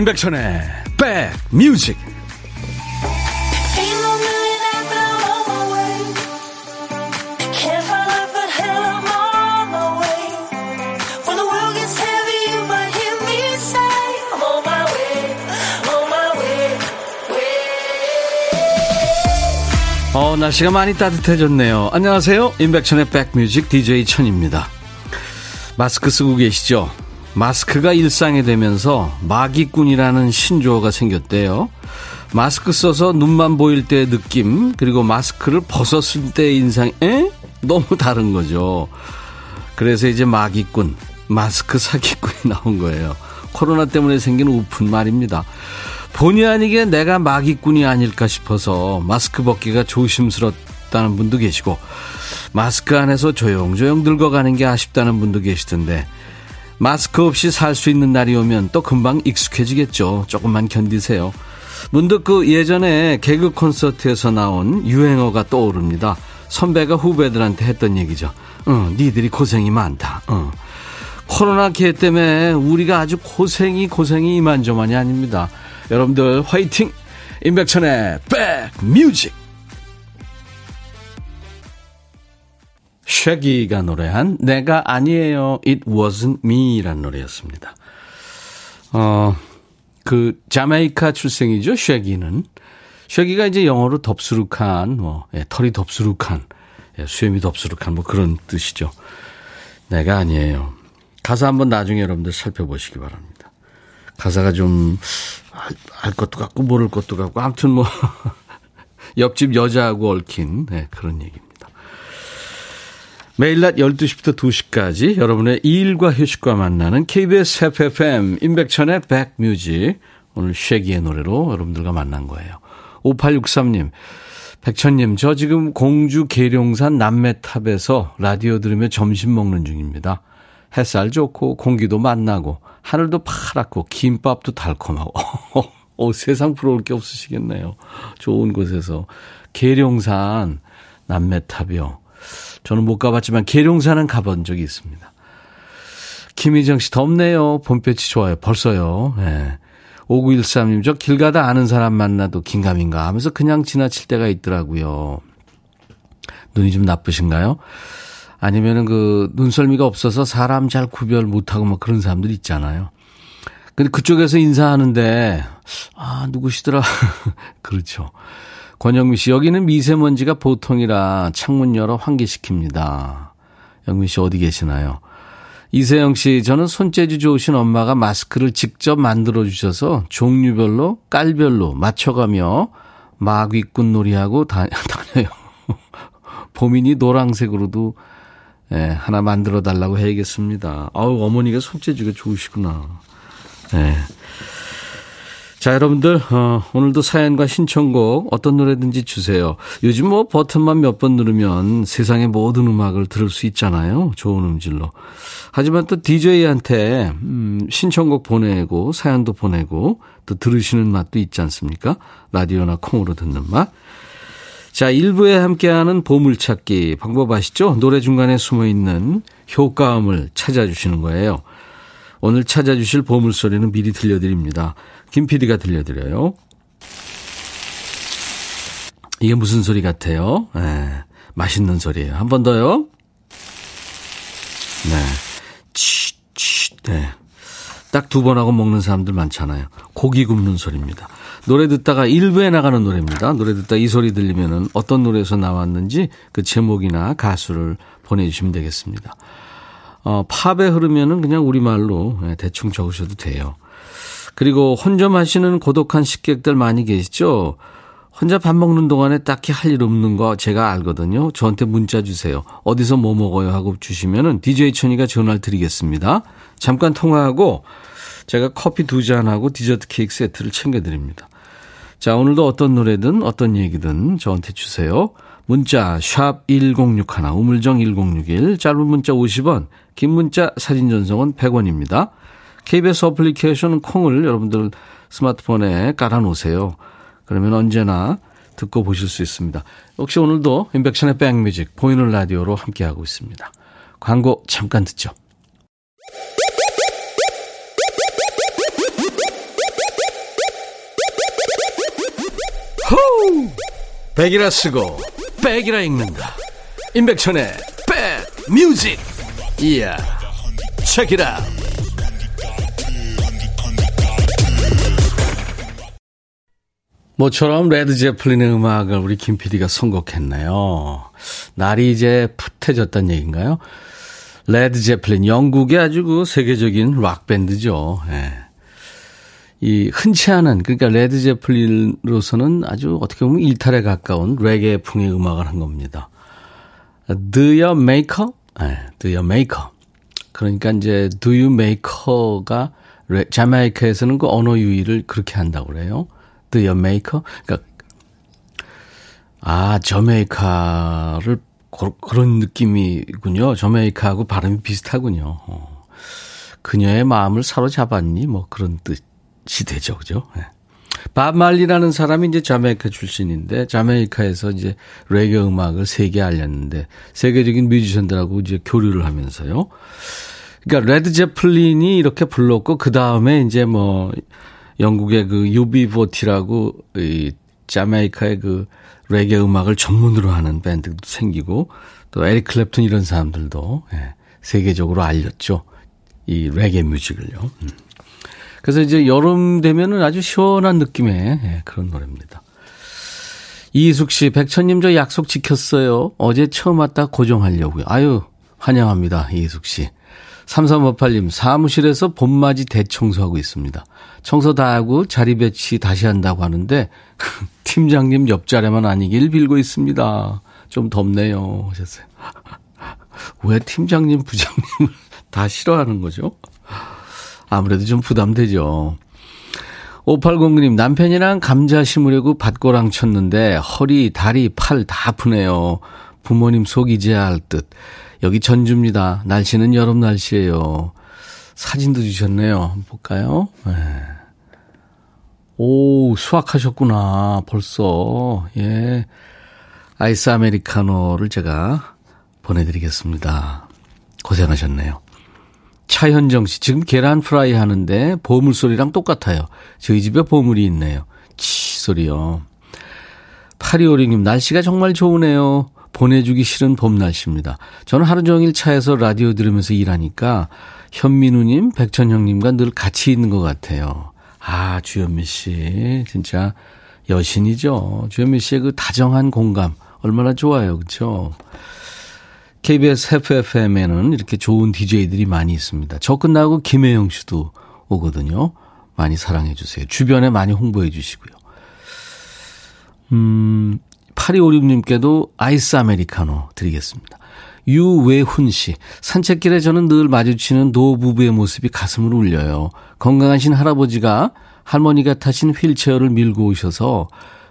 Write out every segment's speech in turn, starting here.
임백천의 백뮤직 어, 날씨가 많이 따뜻해졌네요. 안녕하세요. 임백천의 백뮤직 DJ 천입니다. 마스크 쓰고 계시죠? 마스크가 일상이 되면서 마기꾼이라는 신조어가 생겼대요. 마스크 써서 눈만 보일 때의 느낌, 그리고 마스크를 벗었을 때의 인상, 에? 너무 다른 거죠. 그래서 이제 마기꾼, 마스크 사기꾼이 나온 거예요. 코로나 때문에 생긴 우픈 말입니다. 본의 아니게 내가 마기꾼이 아닐까 싶어서 마스크 벗기가 조심스럽다는 분도 계시고, 마스크 안에서 조용조용 늙어가는 게 아쉽다는 분도 계시던데, 마스크 없이 살 수 있는 날이 오면 또 금방 익숙해지겠죠. 조금만 견디세요. 문득 그 예전에 개그 콘서트에서 나온 유행어가 떠오릅니다. 선배가 후배들한테 했던 얘기죠. 어, 니들이 고생이 많다. 어. 코로나 기회 때문에 우리가 아주 고생이 고생이 이만저만이 아닙니다. 여러분들 화이팅! 임백천의 백뮤직! 쉐기가 노래한 내가 아니에요. It wasn't me라는 노래였습니다. 어, 그 자메이카 출생이죠. 쉐기는. 쉐기가 이제 영어로 덥수룩한 뭐 예, 털이 덥수룩한 예, 수염이 덥수룩한 뭐 그런 뜻이죠. 내가 아니에요. 가사 한번 나중에 여러분들 살펴보시기 바랍니다. 가사가 좀 알 것도 같고 모를 것도 같고 아무튼 뭐 옆집 여자하고 얽힌 네, 그런 얘기입니다. 매일 낮 12시부터 2시까지 여러분의 일과 휴식과 만나는 KBS FFM 임백천의 백뮤직 오늘 쉐기의 노래로 여러분들과 만난 거예요. 5863님 백천님 저 지금 공주 계룡산 남매탑에서 라디오 들으며 점심 먹는 중입니다. 햇살 좋고 공기도 만나고 하늘도 파랗고 김밥도 달콤하고 오, 세상 부러울 게 없으시겠네요. 좋은 곳에서 계룡산 남매탑이요. 저는 못 가봤지만 계룡산은 가본 적이 있습니다. 김희정 씨 덥네요. 봄볕이 좋아요. 벌써요. 네. 5913님 저 길 가다 아는 사람 만나도 긴가민가 하면서 그냥 지나칠 때가 있더라고요. 눈이 좀 나쁘신가요? 아니면은 그 눈썰미가 없어서 사람 잘 구별 못하고 뭐 그런 사람들 있잖아요. 근데 그쪽에서 인사하는데 아 누구시더라 그렇죠. 권영미 씨, 여기는 미세먼지가 보통이라 창문 열어 환기시킵니다. 영미 씨 어디 계시나요? 이세영 씨, 저는 손재주 좋으신 엄마가 마스크를 직접 만들어 주셔서 종류별로, 깔별로 맞춰가며 마귀꾼 놀이하고 다, 다녀요. 봄이니 노랑색으로도 예, 하나 만들어 달라고 해야겠습니다. 아우, 어머니가 손재주가 좋으시구나. 예. 자, 여러분들, 어, 오늘도 사연과 신청곡 어떤 노래든지 주세요. 요즘 뭐 버튼만 몇 번 누르면 세상의 모든 음악을 들을 수 있잖아요. 좋은 음질로. 하지만 또 DJ한테, 음, 신청곡 보내고, 사연도 보내고, 또 들으시는 맛도 있지 않습니까? 라디오나 콩으로 듣는 맛. 자, 1부에 함께하는 보물찾기 방법 아시죠? 노래 중간에 숨어 있는 효과음을 찾아주시는 거예요. 오늘 찾아주실 보물소리는 미리 들려드립니다. 김 PD가 들려드려요. 이게 무슨 소리 같아요? 네, 맛있는 소리예요. 한 번 더요. 네. 치, 치, 네. 딱 두 번 하고 먹는 사람들 많잖아요. 고기 굽는 소리입니다. 노래 듣다가 일부에 나가는 노래입니다. 노래 듣다 이 소리 들리면은 어떤 노래에서 나왔는지 그 제목이나 가수를 보내주시면 되겠습니다. 어, 팝에 흐르면은 그냥 우리말로 네, 대충 적으셔도 돼요. 그리고 혼점하시는 고독한 식객들 많이 계시죠? 혼자 밥 먹는 동안에 딱히 할 일 없는 거 제가 알거든요. 저한테 문자 주세요. 어디서 뭐 먹어요 하고 주시면은 DJ 천이가 전화를 드리겠습니다. 잠깐 통화하고 제가 커피 두 잔하고 디저트 케이크 세트를 챙겨 드립니다. 자, 오늘도 어떤 노래든 어떤 얘기든 저한테 주세요. 문자 1061, 우물정 1061, 짧은 문자 50원, 긴 문자 사진 전송은 100원입니다. KBS 어플리케이션 콩을 여러분들 스마트폰에 깔아놓으세요. 그러면 언제나 듣고 보실 수 있습니다. 역시 오늘도 인백션의 백뮤직 보이는 라디오로 함께하고 있습니다. 광고 잠깐 듣죠. 호우! 백이라 쓰고 백이라 읽는다. 임백천의 백뮤직 이야 책이라 모처럼 레드 제플린의 음악을 우리 김 PD가 선곡했네요. 날이 이제 풋해졌단 얘기인가요? 레드 제플린, 영국의 아주 그 세계적인 락밴드죠. 예. 이 흔치 않은, 그러니까 레드 제플린으로서는 아주 어떻게 보면 일탈에 가까운 레게풍의 음악을 한 겁니다. D'yer Mak'er? 네, D'yer Mak'er. 그러니까 이제 D'yer Mak'er가 자메이카에서는 그 언어 유희를 그렇게 한다고 그래요. You make her? 그러니까 아, 저메이카를 그런 느낌이군요. 저메이카하고 발음이 비슷하군요. 어. 그녀의 마음을 사로잡았니? 뭐 그런 뜻이 되죠. 그죠? 네. 밥 말리라는 사람이 이제 자메이카 출신인데 자메이카에서 이제 레게 음악을 세계에 알렸는데 세계적인 뮤지션들하고 이제 교류를 하면서요. 그러니까 레드 제플린이 이렇게 불렀고 그 다음에 이제 뭐 영국의 그 UB40라고 이 자메이카의 그 레게 음악을 전문으로 하는 밴드도 생기고 또 에릭 클랩튼 이런 사람들도 예, 세계적으로 알렸죠. 이 레게 뮤직을요. 음. 그래서 이제 여름 되면은 아주 시원한 느낌의 예, 그런 노래입니다. 이숙 씨, 백천님 저 약속 지켰어요. 어제 처음 왔다 고정하려고요. 아유, 환영합니다. 이숙 씨. 3358님, 사무실에서 봄맞이 대청소하고 있습니다. 청소 다 하고 자리 배치 다시 한다고 하는데, 팀장님 옆자리만 아니길 빌고 있습니다. 좀 덥네요. 하셨어요. 왜 팀장님, 부장님을 다 싫어하는 거죠? 아무래도 좀 부담되죠. 5809님, 남편이랑 감자 심으려고 밭고랑 쳤는데, 허리, 다리, 팔 다 아프네요. 부모님 속 이제야 할 듯. 여기 전주입니다. 날씨는 여름 날씨예요. 사진도 주셨네요. 한번 볼까요? 네. 오, 수확하셨구나. 벌써. 예. 아이스 아메리카노를 제가 보내드리겠습니다. 고생하셨네요. 차현정 씨, 지금 계란 프라이 하는데 보물 소리랑 똑같아요. 저희 집에 보물이 있네요. 치 소리요. 8256님, 날씨가 정말 좋으네요. 보내주기 싫은 봄 날씨입니다. 저는 하루 종일 차에서 라디오 들으면서 일하니까 현민우님, 백천형님과 늘 같이 있는 것 같아요. 아, 주현미 씨. 진짜 여신이죠. 주현미 씨의 그 다정한 공감. 얼마나 좋아요. 그쵸? KBS FFM에는 이렇게 좋은 DJ들이 많이 있습니다. 저 끝나고 김혜영 씨도 오거든요. 많이 사랑해 주세요. 주변에 많이 홍보해 주시고요. 음, 8256님께도 아이스 아메리카노 드리겠습니다. 유외훈 씨, 산책길에 저는 늘 마주치는 노부부의 모습이 가슴을 울려요. 건강하신 할아버지가 할머니가 타신 휠체어를 밀고 오셔서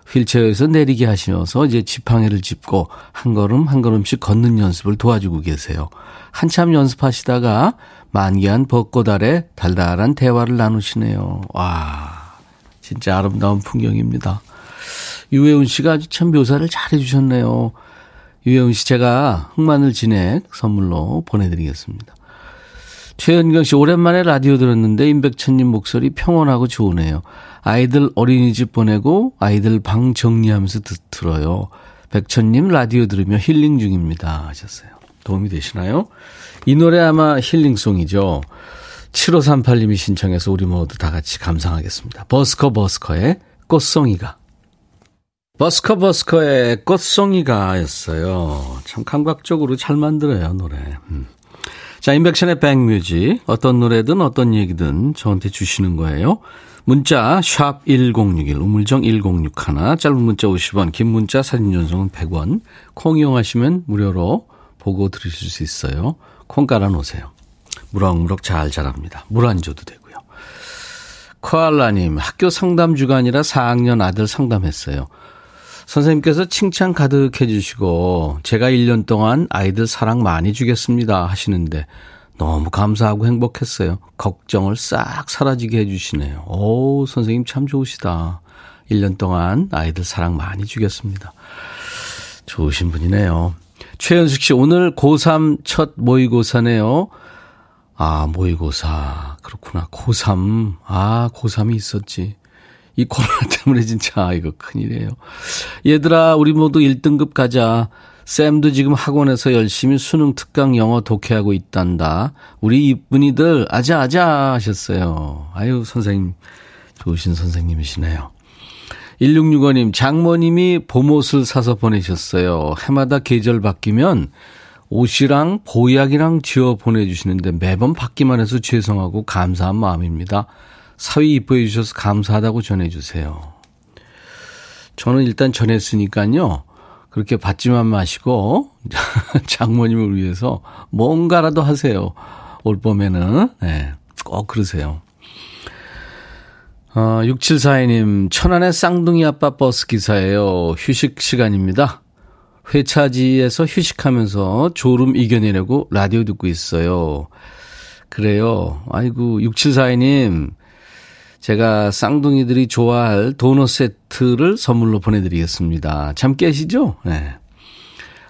휠체어에서 내리게 하시면서 이제 지팡이를 짚고 한 걸음 한 걸음씩 걷는 연습을 도와주고 계세요. 한참 연습하시다가 만개한 벚꽃 아래 달달한 대화를 나누시네요. 와, 진짜 아름다운 풍경입니다. 유혜운 씨가 아주 참 묘사를 잘 해주셨네요. 유혜운 씨 제가 흑마늘 진액 선물로 보내드리겠습니다. 최현경 씨 오랜만에 라디오 들었는데 임백천님 목소리 평온하고 좋으네요. 아이들 어린이집 보내고 아이들 방 정리하면서 듣, 들어요. 백천님 라디오 들으며 힐링 중입니다 하셨어요. 도움이 되시나요? 이 노래 아마 힐링송이죠. 7538님이 신청해서 우리 모두 다 같이 감상하겠습니다. 버스커 버스커의 꽃송이가 버스커 버스커의 꽃송이가 였어요. 참 감각적으로 잘 만들어요, 노래. 음. 자, 인백션의 백뮤직. 어떤 노래든 어떤 얘기든 저한테 주시는 거예요. 문자 샵 1061, 우물정 1061, 짧은 문자 50원, 긴 문자 사진 전송은 100원. 콩 이용하시면 무료로 보고 들으실 수 있어요. 콩 깔아놓으세요. 무럭무럭 잘 자랍니다. 물 안 줘도 되고요. 코알라님, 학교 상담 주간이라 4학년 아들 상담했어요. 선생님께서 칭찬 가득 해 주시고 제가 1년 동안 아이들 사랑 많이 주겠습니다 하시는데 너무 감사하고 행복했어요. 걱정을 싹 사라지게 해 주시네요. 오, 선생님 참 좋으시다. 1년 동안 아이들 사랑 많이 주겠습니다. 좋으신 분이네요. 최현숙 씨, 오늘 고3 첫 모의고사네요. 아, 모의고사. 그렇구나. 고3. 아, 고3이 있었지. 이 코로나 때문에 진짜 이거 큰일이에요. 얘들아, 우리 모두 1등급 가자. 쌤도 지금 학원에서 열심히 수능 특강 영어 독해하고 있단다. 우리 이쁜이들 아자 아자 하셨어요. 아유, 선생님. 좋으신 선생님이시네요. 1665님, 장모님이 봄옷을 사서 보내셨어요. 해마다 계절 바뀌면 옷이랑 보약이랑 지어 보내주시는데 매번 받기만 해서 죄송하고 감사한 마음입니다. 사위 이뻐해 주셔서 감사하다고 전해주세요. 저는 일단 전했으니까요. 그렇게 받지만 마시고 장모님을 위해서 뭔가라도 하세요. 올 봄에는 네, 꼭 그러세요. 어, 6742님, 천안의 쌍둥이 아빠 버스 기사예요. 휴식 시간입니다. 회차지에서 휴식하면서 졸음 이겨내려고 라디오 듣고 있어요. 그래요. 아이고, 6742님, 제가 쌍둥이들이 좋아할 도넛 세트를 선물로 보내드리겠습니다. 참 깨시죠? 네.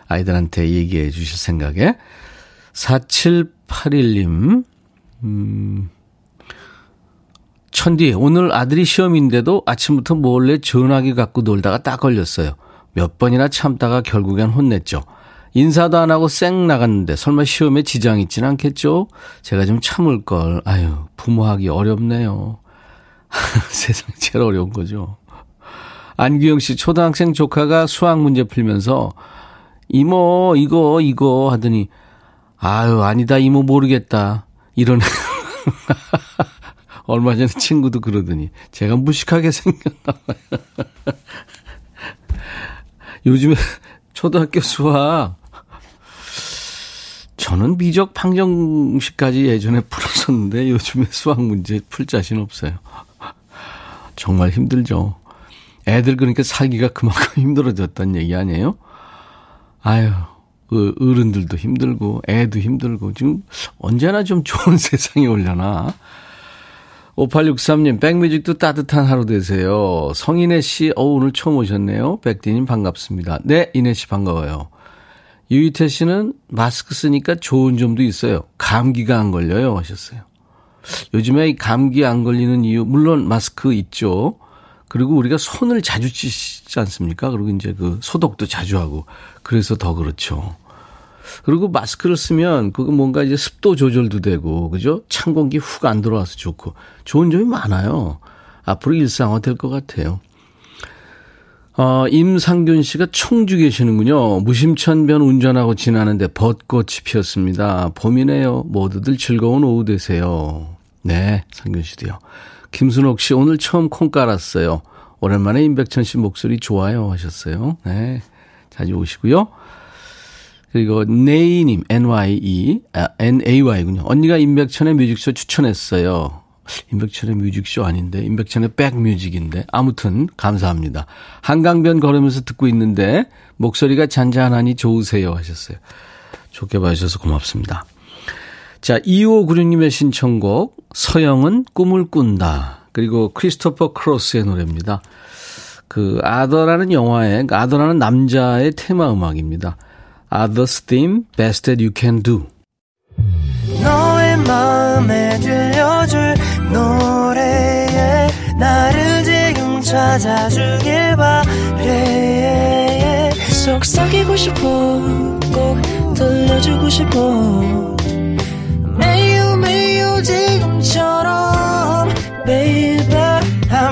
아이들한테 얘기해 주실 생각에. 4781님, 음, 천디, 오늘 아들이 시험인데도 아침부터 몰래 전화기 갖고 놀다가 딱 걸렸어요. 몇 번이나 참다가 결국엔 혼냈죠. 인사도 안 하고 쌩 나갔는데 설마 시험에 지장 있진 않겠죠? 제가 좀 참을 걸. 아유, 부모하기 어렵네요. 세상 제일 어려운 거죠. 안규영 씨 초등학생 조카가 수학 문제 풀면서 이모 이거 이거 하더니 아유 아니다 이모 모르겠다 이러네. 얼마 전에 친구도 그러더니 제가 무식하게 생겼나 봐요. 요즘에 초등학교 수학 저는 미적 판정식까지 예전에 풀었었는데 요즘에 수학 문제 풀 자신 없어요. 정말 힘들죠. 애들 그러니까 살기가 그만큼 힘들어졌다는 얘기 아니에요? 아유, 그 어른들도 힘들고 애도 힘들고 지금 언제나 좀 좋은 세상이 올려나. 5863님, 백뮤직도 따뜻한 하루 되세요. 성인혜 씨, 어, 오늘 처음 오셨네요. 백디님 반갑습니다. 네, 이혜 씨 반가워요. 유희태 씨는 마스크 쓰니까 좋은 점도 있어요. 감기가 안 걸려요. 하셨어요. 요즘에 감기 안 걸리는 이유, 물론 마스크 있죠. 그리고 우리가 손을 자주 씻지 않습니까? 그리고 이제 그 소독도 자주 하고. 그래서 더 그렇죠. 그리고 마스크를 쓰면 그거 뭔가 이제 습도 조절도 되고, 그죠? 찬 공기 훅 안 들어와서 좋고. 좋은 점이 많아요. 앞으로 일상화 될 것 같아요. 어, 임상균 씨가 청주 계시는군요. 무심천변 운전하고 지나는데 벚꽃이 피었습니다. 봄이네요. 모두들 즐거운 오후 되세요. 네, 상균 씨도요. 김순옥 씨 오늘 처음 콩 깔았어요. 오랜만에 임백천 씨 목소리 좋아요 하셨어요. 네, 자주 오시고요. 그리고 네이님, NYE, 아, NAY군요. 언니가 임백천의 뮤직쇼 추천했어요. 임백천의 뮤직쇼 아닌데, 임백천의 백뮤직인데. 아무튼, 감사합니다. 한강변 걸으면서 듣고 있는데, 목소리가 잔잔하니 좋으세요 하셨어요. 좋게 봐주셔서 고맙습니다. 자, 2596님의 신청곡, 서영은 꿈을 꾼다. 그리고 크리스토퍼 크로스의 노래입니다. 그, 아더라는 영화의, 아더라는 남자의 테마 음악입니다. Others Theme, Best That You Can Do. 마음에 들려줄 노래에 나를 지금 찾아주길 바래. 속삭이고 싶어 꼭 들려주고 싶어. 매우 매우 지금처럼 baby 아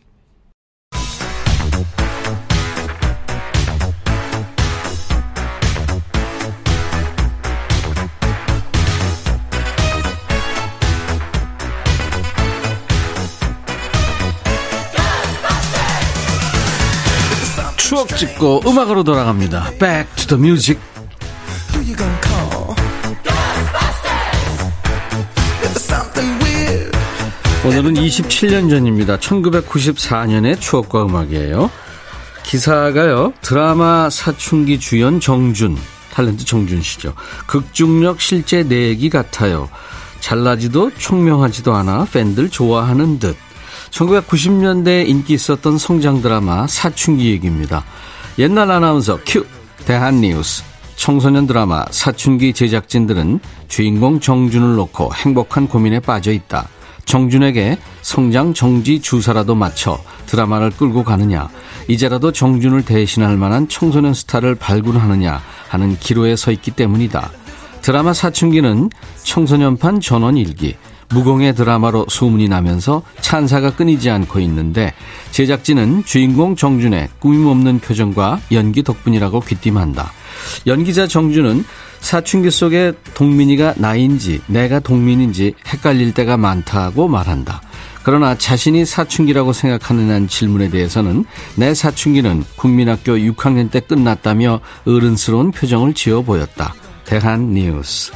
찍고 음악으로 돌아갑니다. Back to the music. 오늘은 27년 전입니다. 1994년의 추억과 음악이에요. 기사가요. 드라마 사춘기 주연 정준, 탤런트 정준 씨죠. 극중력 실제 내기 같아요. 잘나지도 총명하지도 않아 팬들 좋아하는 듯. 1990년대에 인기 있었던 성장 드라마 사춘기 얘기입니다. 옛날 아나운서 큐 대한뉴스 청소년 드라마 사춘기 제작진들은 주인공 정준을 놓고 행복한 고민에 빠져 있다. 정준에게 성장 정지 주사라도 맞춰 드라마를 끌고 가느냐, 이제라도 정준을 대신할 만한 청소년 스타를 발굴하느냐 하는 기로에 서 있기 때문이다. 드라마 사춘기는 청소년판 전원 일기, 무공의 드라마로 소문이 나면서 찬사가 끊이지 않고 있는데 제작진은 주인공 정준의 꾸밈 없는 표정과 연기 덕분이라고 귀띔한다. 연기자 정준은 사춘기 속에 동민이가 나인지 내가 동민인지 헷갈릴 때가 많다고 말한다. 그러나 자신이 사춘기라고 생각하느냐는 질문에 대해서는 내 사춘기는 국민학교 6학년 때 끝났다며 어른스러운 표정을 지어 보였다. 대한 뉴스.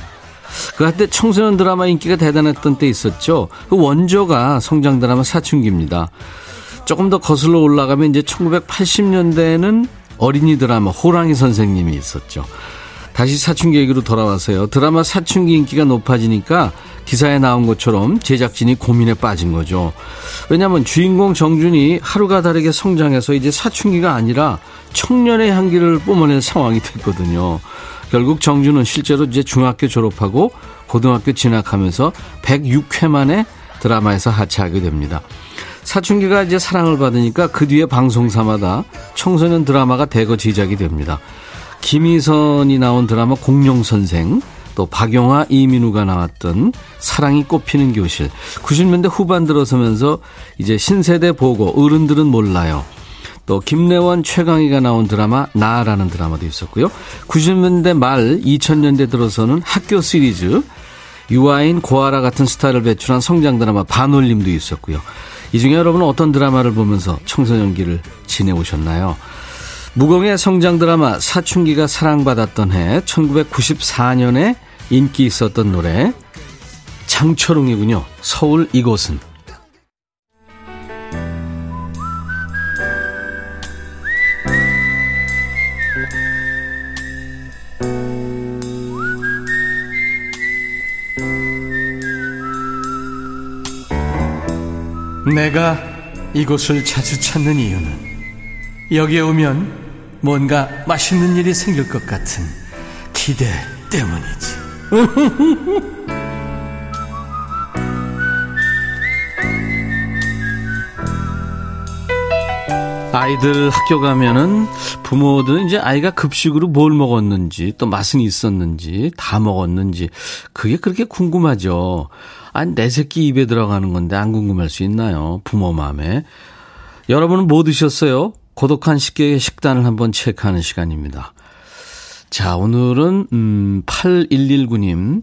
그 한때 청소년 드라마 인기가 대단했던 때 있었죠. 그 원조가 성장 드라마 사춘기입니다. 조금 더 거슬러 올라가면 이제 1980년대에는 어린이 드라마 호랑이 선생님이 있었죠. 다시 사춘기 얘기로 돌아와서요. 드라마 사춘기 인기가 높아지니까 기사에 나온 것처럼 제작진이 고민에 빠진 거죠. 왜냐하면 주인공 정준이 하루가 다르게 성장해서 이제 사춘기가 아니라 청년의 향기를 뿜어낼 상황이 됐거든요. 결국 정준은 실제로 이제 중학교 졸업하고 고등학교 진학하면서 106회 만에 드라마에서 하차하게 됩니다. 사춘기가 이제 사랑을 받으니까 그 뒤에 방송사마다 청소년 드라마가 대거 제작이 됩니다. 김희선이 나온 드라마 공룡선생, 또 박용화, 이민우가 나왔던 사랑이 꽃피는 교실. 90년대 후반 들어서면서 이제 신세대 보고 어른들은 몰라요. 또 김래원, 최강희가 나온 드라마 나라는 드라마도 있었고요. 90년대 말 2000년대 들어서는 학교 시리즈 유아인, 고아라 같은 스타를 배출한 성장 드라마 반올림도 있었고요. 이 중에 여러분은 어떤 드라마를 보면서 청소년기를 지내오셨나요? 무공의 성장 드라마 사춘기가 사랑받았던 해 1994년에 인기 있었던 노래 장철웅이군요. 서울 이곳은 내가 이곳을 자주 찾는 이유는 여기에 오면 뭔가 맛있는 일이 생길 것 같은 기대 때문이지. 아이들 학교 가면은 부모들은 이제 아이가 급식으로 뭘 먹었는지 또 맛은 있었는지 다 먹었는지 그게 그렇게 궁금하죠. 아니 내 새끼 입에 들어가는 건데 안 궁금할 수 있나요? 부모 마음에. 여러분은 뭐 드셨어요? 고독한 식객의 식단을 한번 체크하는 시간입니다. 자, 오늘은, 음, 8119님.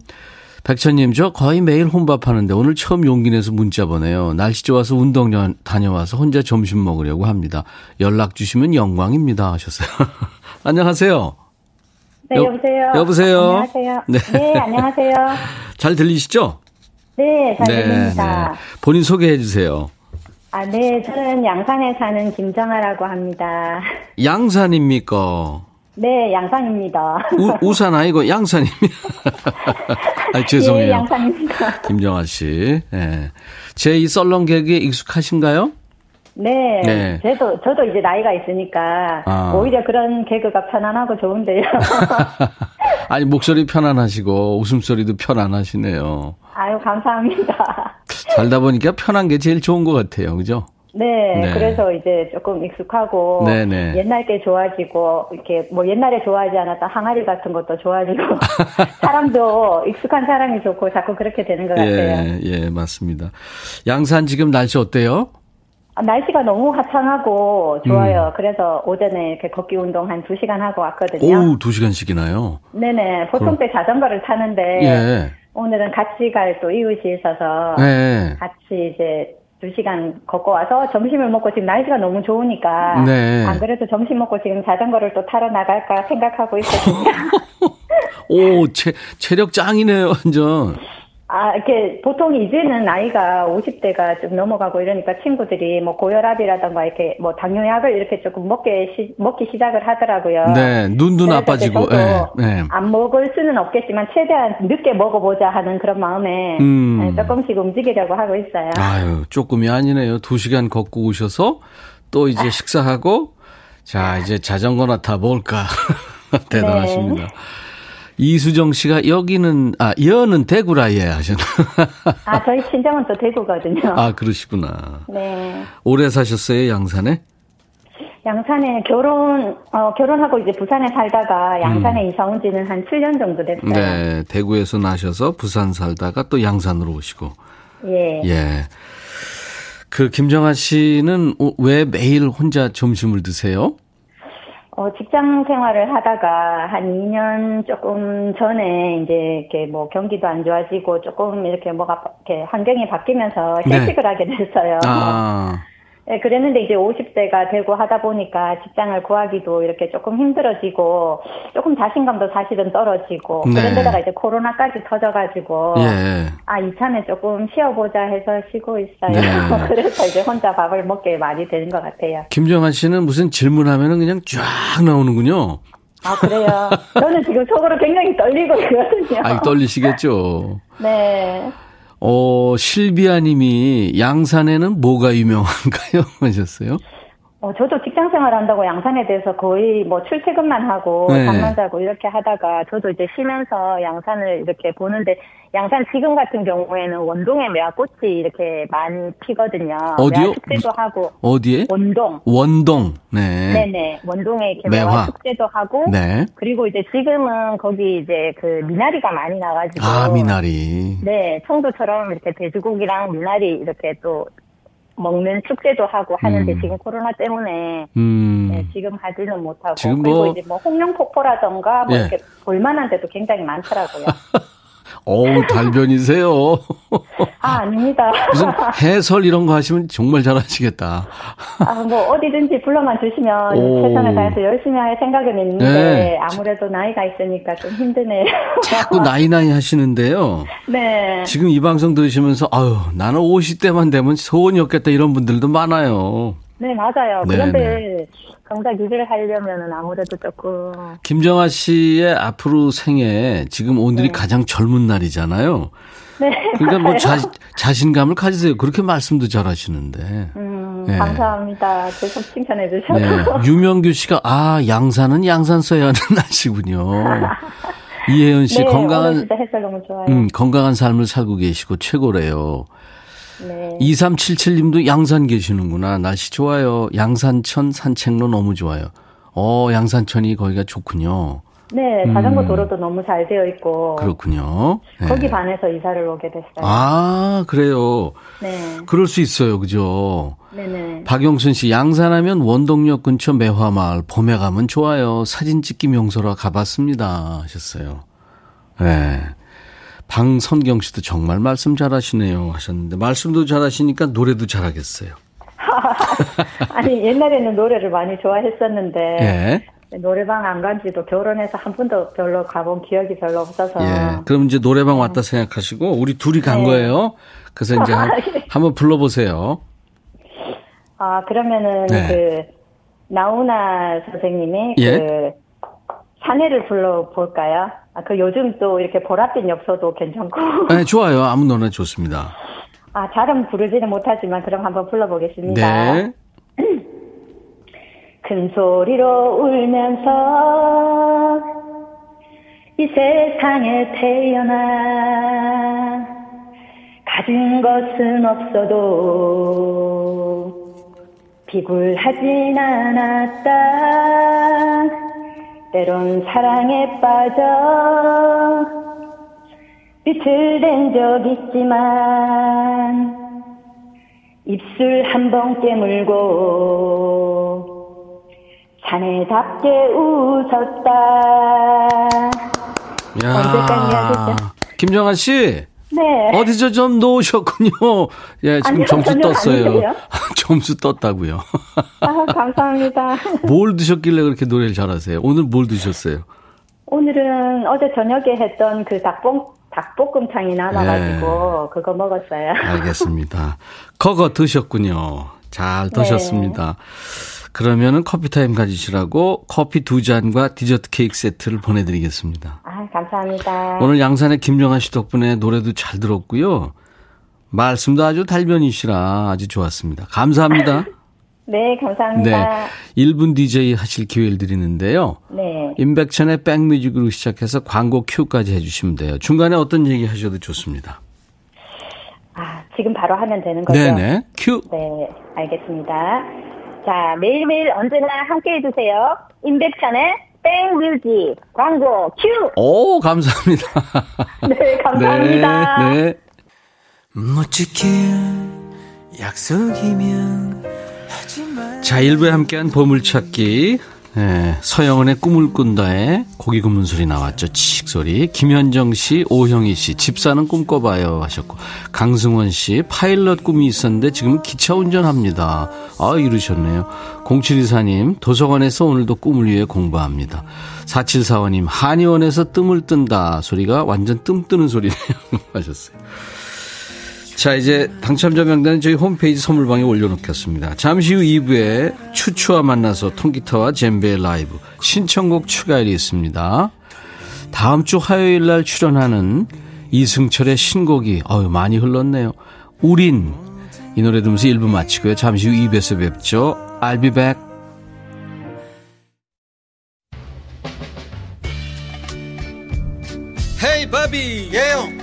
백천님, 저 거의 매일 혼밥 하는데 오늘 처음 용기 내서 문자 보내요. 날씨 좋아서 운동 다녀와서 혼자 점심 먹으려고 합니다. 연락 주시면 영광입니다. 하셨어요. 안녕하세요. 네, 여 보세요. 여보세요. 안녕하세요. 네, 네 안녕하세요. 잘 들리시죠? 네, 잘 네, 들립니다. 네. 본인 소개해 주세요. 아, 네, 저는 양산에 사는 김정아라고 합니다. 양산입니까? 네, 양산입니다. 우, 우산 아니고 양산입니다. 아, 죄송해요. 네, 양산입니다. 김정아 씨. 네. 제이 썰렁 개그에 익숙하신가요? 네, 네. 저도, 저도 이제 나이가 있으니까, 아. 오히려 그런 개그가 편안하고 좋은데요. 아니, 목소리 편안하시고, 웃음소리도 편안하시네요. 아유, 감사합니다. 살다 보니까 편한 게 제일 좋은 것 같아요. 그죠? 네, 네, 그래서 이제 조금 익숙하고 네네. 네. 옛날 게 좋아지고 이렇게 뭐 옛날에 좋아하지 않았던 항아리 같은 것도 좋아지고 사람도 익숙한 사람이 좋고 자꾸 그렇게 되는 것 같아요. 예, 예, 맞습니다. 양산 지금 날씨 어때요? 아, 날씨가 너무 화창하고 좋아요. 음. 그래서 오전에 이렇게 걷기 운동 한 2시간 하고 왔거든요. 오, 2시간씩이나요? 네네. 보통 그럼. 때 자전거를 타는데 예. 오늘은 같이 갈 또 이웃이 있어서 네. 같이 이제 두 시간 걷고 와서 점심을 먹고 지금 날씨가 너무 좋으니까 네. 안 그래도 점심 먹고 지금 자전거를 또 타러 나갈까 생각하고 있거든요. 오, 체, 체력 짱이네요, 완전. 아, 이렇게 보통 이제는 나이가 50대가 좀 넘어가고 이러니까 친구들이 뭐 고혈압이라던가 이렇게 뭐 당뇨약을 이렇게 조금 먹게 시, 먹기 시작을 하더라고요. 네, 눈도 나빠지고. 네, 네. 안 먹을 수는 없겠지만 최대한 늦게 먹어보자 하는 그런 마음에 음. 네, 조금씩 움직이려고 하고 있어요. 아유, 조금이 아니네요. 두 시간 걷고 오셔서 또 이제 식사하고 자 이제 자전거나 타볼까 대단하십니다. 네. 이수정 씨가 여기는 아 여는 대구라 예 하셨나? 아 저희 친정은 또 대구거든요. 아 그러시구나. 네. 오래 사셨어요 양산에? 양산에 결혼 어 결혼하고 이제 부산에 살다가 양산에 음. 이사 온 지는 한 7년 정도 됐어요. 네, 대구에서 나셔서 부산 살다가 또 양산으로 오시고. 예. 예. 그 김정아 씨는 왜 매일 혼자 점심을 드세요? 어, 직장 생활을 하다가 한 2년 조금 전에 이제 이렇게 뭐 경기도 안 좋아지고 조금 이렇게 뭐가 이렇게 환경이 바뀌면서 휴식을 네. 하게 됐어요. 아. 네, 그랬는데 이제 50대가 되고 하다 보니까 직장을 구하기도 이렇게 조금 힘들어지고 조금 자신감도 사실은 떨어지고 네. 그런 데다가 이제 코로나까지 터져가지고 예. 아 이참에 조금 쉬어보자 해서 쉬고 있어요. 네. 그래서 이제 혼자 밥을 먹게 많이 되는 것 같아요. 김정환 씨는 무슨 질문하면은 그냥 쫙 나오는군요. 아 그래요. 저는 지금 속으로 굉장히 떨리고 있거든요. 아 떨리시겠죠. 네. 어, 실비아 님이 양산에는 뭐가 유명한가요? 하셨어요? 어, 저도 직장 생활 한다고 양산에 대해서 거의 뭐 출퇴근만 하고 네. 잠만 자고 이렇게 하다가 저도 이제 쉬면서 양산을 이렇게 보는데 양산 지금 같은 경우에는 원동에 매화꽃이 이렇게 많이 피거든요. 어디요? 축제도 하고. 어디에? 원동. 원동. 네. 네네. 원동에 이렇게 매화, 매화 축제도 하고. 네. 그리고 이제 지금은 거기 이제 그 미나리가 많이 나가지고. 아, 미나리. 네. 청도처럼 이렇게 돼지고기랑 미나리 이렇게 또 먹는 축제도 하고 하는데 음. 지금 코로나 때문에 음. 네, 지금 하지는 못하고 지금 뭐... 그리고 이제 뭐 홍룡 폭포라던가 뭐 예. 이렇게 볼만한 데도 굉장히 많더라고요. 어우, 달변이세요. 아, 아닙니다. 무슨 해설 이런 거 하시면 정말 잘하시겠다. 아, 뭐, 어디든지 불러만 주시면 최선을 다해서 열심히 할 생각은 있는데, 네. 아무래도 나이가 있으니까 좀 힘드네요. 자꾸 나이 나이 하시는데요. 네. 지금 이 방송 들으시면서, 아유, 나는 50대만 되면 소원이 없겠다 이런 분들도 많아요. 네, 맞아요. 네, 그런데 네. 정작 유지를 하려면은 아무래도 조금. 김정아 씨의 앞으로 생애 지금 오늘이 네. 가장 젊은 날이잖아요. 네. 그러니까 뭐 자, 자신감을 가지세요. 그렇게 말씀도 잘 하시는데. 음, 네. 감사합니다. 계속 칭찬해 주셔서. 네. 유명규 씨가, 아, 양산은 양산 써야 하는 날씨군요. 이혜연 씨, 네, 건강한. 진짜 햇살 너무 좋아요. 음, 건강한 삶을 살고 계시고 최고래요. 네. 2377님도 양산 계시는구나. 날씨 좋아요. 양산천 산책로 너무 좋아요. 어, 양산천이 거기가 좋군요. 네, 자전거 음. 도로도 너무 잘 되어 있고. 그렇군요. 네. 거기 반해서 이사를 오게 됐어요. 아, 그래요? 네. 그럴 수 있어요. 그죠? 네네. 박영순 씨, 양산하면 원동역 근처 매화마을, 봄에 가면 좋아요. 사진 찍기 명소라 가봤습니다. 하셨어요. 네. 방선경 씨도 정말 말씀 잘하시네요 하셨는데 말씀도 잘하시니까 노래도 잘하겠어요. 아니 옛날에는 노래를 많이 좋아했었는데 예. 노래방 안 간지도 결혼해서 한 번도 별로 가본 기억이 별로 없어서. 예. 그럼 이제 노래방 왔다 생각하시고 우리 둘이 간 네. 거예요. 그래서 이제 한, 번 불러보세요. 아 그러면은 네. 그 나훈아 선생님의 예? 그 사내를 불러볼까요? 아, 그 요즘 또 이렇게 보랏빛 엽서도 괜찮고. 네, 좋아요. 아무 노래 좋습니다. 아, 잘은 부르지는 못하지만 그럼 한번 불러보겠습니다. 네. 큰 소리로 울면서 이 세상에 태어나 가진 것은 없어도 비굴하진 않았다. 때론 사랑에 빠져 빛을 댄적 있지만 입술 한 번 깨물고 자네답게 웃었다. 야, 언제까지 김정환 씨. 네. 어디서 좀 놓으셨군요. 예, 지금 아니요, 점수 떴어요. 점수 떴다고요. 아, 감사합니다. 뭘 드셨길래 그렇게 노래를 잘하세요? 오늘 뭘 드셨어요? 오늘은 어제 저녁에 했던 그 닭봉 닭볶음탕이 남아가지고 네. 그거 먹었어요. 알겠습니다. 그거 드셨군요. 잘 드셨습니다. 네. 그러면은 커피 타임 가지시라고 커피 두 잔과 디저트 케이크 세트를 보내드리겠습니다. 아, 감사합니다. 오늘 양산의 김정아 씨 덕분에 노래도 잘 들었고요. 말씀도 아주 달변이시라 아주 좋았습니다. 감사합니다. 네, 감사합니다. 네. 1분 DJ 하실 기회를 드리는데요. 네. 임백천의 백뮤직으로 시작해서 광고 큐까지 해주시면 돼요. 중간에 어떤 얘기 하셔도 좋습니다. 아, 지금 바로 하면 되는 거죠? 네네. 큐. 네, 알겠습니다. 자, 매일매일 언제나 함께 해주세요. 임백천의 백뮤직 광고 큐! 오, 감사합니다. 네, 감사합니다. 네, 네. 못 지킬 약속이면 자, 1부에 함께한 보물찾기. 예, 서영은의 꿈을 꾼다에 고기 굽는 소리 나왔죠. 치익 소리. 김현정 씨, 오형희 씨, 집사는 꿈꿔봐요 하셨고, 강승원 씨, 파일럿 꿈이 있었는데 지금 기차 운전합니다. 아, 이러셨네요. 0724님, 도서관에서 오늘도 꿈을 위해 공부합니다. 4745님, 한의원에서 뜸을 뜬다 소리가 완전 뜸 뜨는 소리네요. 하셨어요. 자, 이제 당첨자 명단은 저희 홈페이지 선물방에 올려놓겠습니다. 잠시 후 2부에 추추와 만나서 통기타와 젬베 라이브 신청곡 추가일이 있습니다. 다음 주 화요일 날 출연하는 이승철의 신곡이 어유 많이 흘렀네요. 우린 이 노래 들으면서 1부 마치고요. 잠시 후 2부에서 뵙죠. I'll be back. 헤이 바비 예영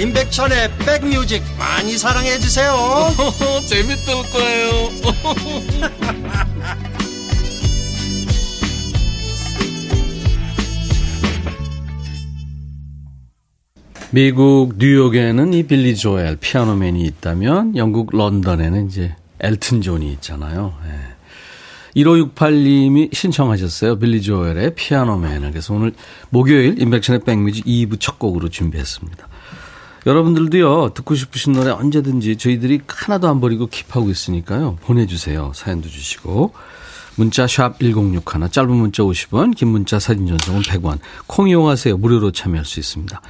임백천의 백뮤직 많이 사랑해 주세요. 재밌을 거예요. 미국 뉴욕에는 이 빌리 조엘 Piano Man이 있다면 영국 런던에는 이제 엘튼 존이 있잖아요. 예. 1568님이 신청하셨어요. 빌리 조엘의 Piano Man을. 그래서 오늘 목요일 임백천의 백뮤직 2부 첫 곡으로 준비했습니다. 여러분들도요, 듣고 싶으신 노래 언제든지 저희들이 하나도 안 버리고 keep하고 있으니까요, 보내주세요. 사연도 주시고. 문자 샵 1061, 짧은 문자 50원, 긴 문자 사진 전송은 100원. 콩 이용하세요. 무료로 참여할 수 있습니다.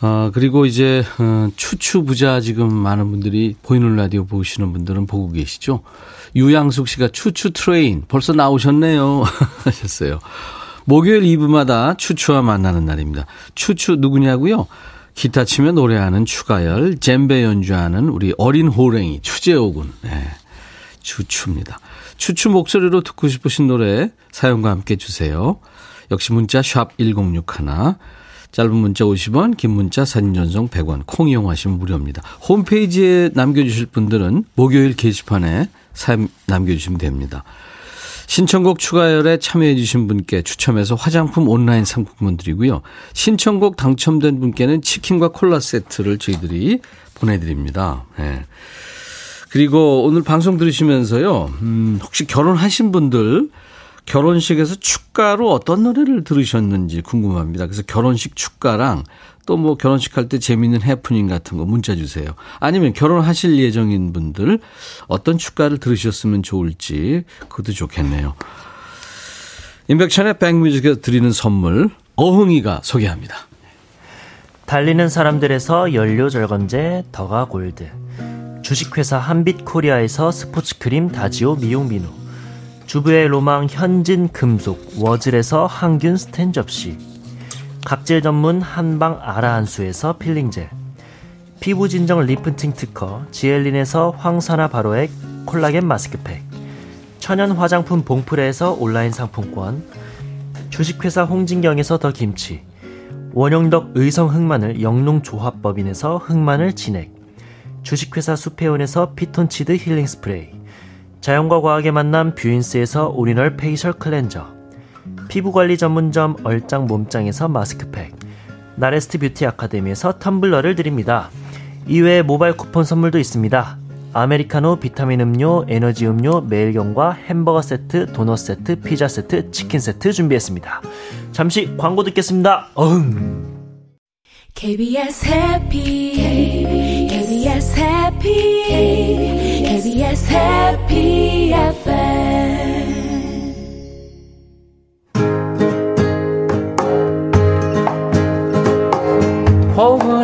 아, 그리고 이제, 어, 추추 부자 지금 많은 분들이 보이는 라디오 보시는 분들은 보고 계시죠? 유양숙 씨가 choo choo train 벌써 나오셨네요. 하셨어요. 목요일 2부마다 추추와 만나는 날입니다. 추추 누구냐고요? 기타 치며 노래하는 추가열, 젬베 연주하는 우리 어린 호랭이 추재호 군. 네, 추추입니다. 추추 목소리로 듣고 싶으신 노래 사연과 함께 주세요. 역시 문자 샵 1061, 짧은 문자 50원, 긴 문자 사진 전송 100원, 콩 이용하시면 무료입니다. 홈페이지에 남겨주실 분들은 목요일 게시판에 사연 남겨주시면 됩니다. 신청곡 추가열에 참여해주신 분께 추첨해서 화장품 온라인 상품권 드리고요. 신청곡 당첨된 분께는 치킨과 콜라 세트를 저희들이 보내드립니다. 네. 그리고 오늘 방송 들으시면서요, 음, 혹시 결혼하신 분들, 결혼식에서 축가로 어떤 노래를 들으셨는지 궁금합니다. 그래서 결혼식 축가랑 또 뭐 결혼식 할 때 재미있는 해프닝 같은 거 문자 주세요. 아니면 결혼하실 예정인 분들 어떤 축가를 들으셨으면 좋을지 그것도 좋겠네요. 임백천의 백뮤직에서 드리는 선물 어흥이가 소개합니다. 달리는 사람들에서 연료 절감제 더가 골드 주식회사 한빛코리아에서 스포츠 크림 다지오 미용 비누 주부의 로망 현진 금속 워즐에서 항균 스텐 접시 각질 전문 한방 아라한수에서 peeling gel 피부 진정 리프팅 특허 지엘린에서 항산화 바로액 콜라겐 마스크팩 천연 화장품 봉프레에서 온라인 상품권 주식회사 홍진경에서 더 김치 원영덕 의성 흑마늘 영농조합법인에서 흑마늘 진액 주식회사 수페온에서 피톤치드 힐링 스프레이 자연과 과학의 만남 뷰인스에서 오리지널 facial 클렌저 피부관리 전문점 얼짱 몸짱에서 마스크팩, 나레스트 뷰티 아카데미에서 텀블러를 드립니다. 이외에 모바일 쿠폰 선물도 있습니다. 아메리카노, 비타민 음료, 에너지 음료, 매일경과 햄버거 세트, 도넛 세트, 피자 세트, 치킨 세트 준비했습니다. 잠시 광고 듣겠습니다. 어흥. KBS 해피 KBS 해피 KBS 해피 revolver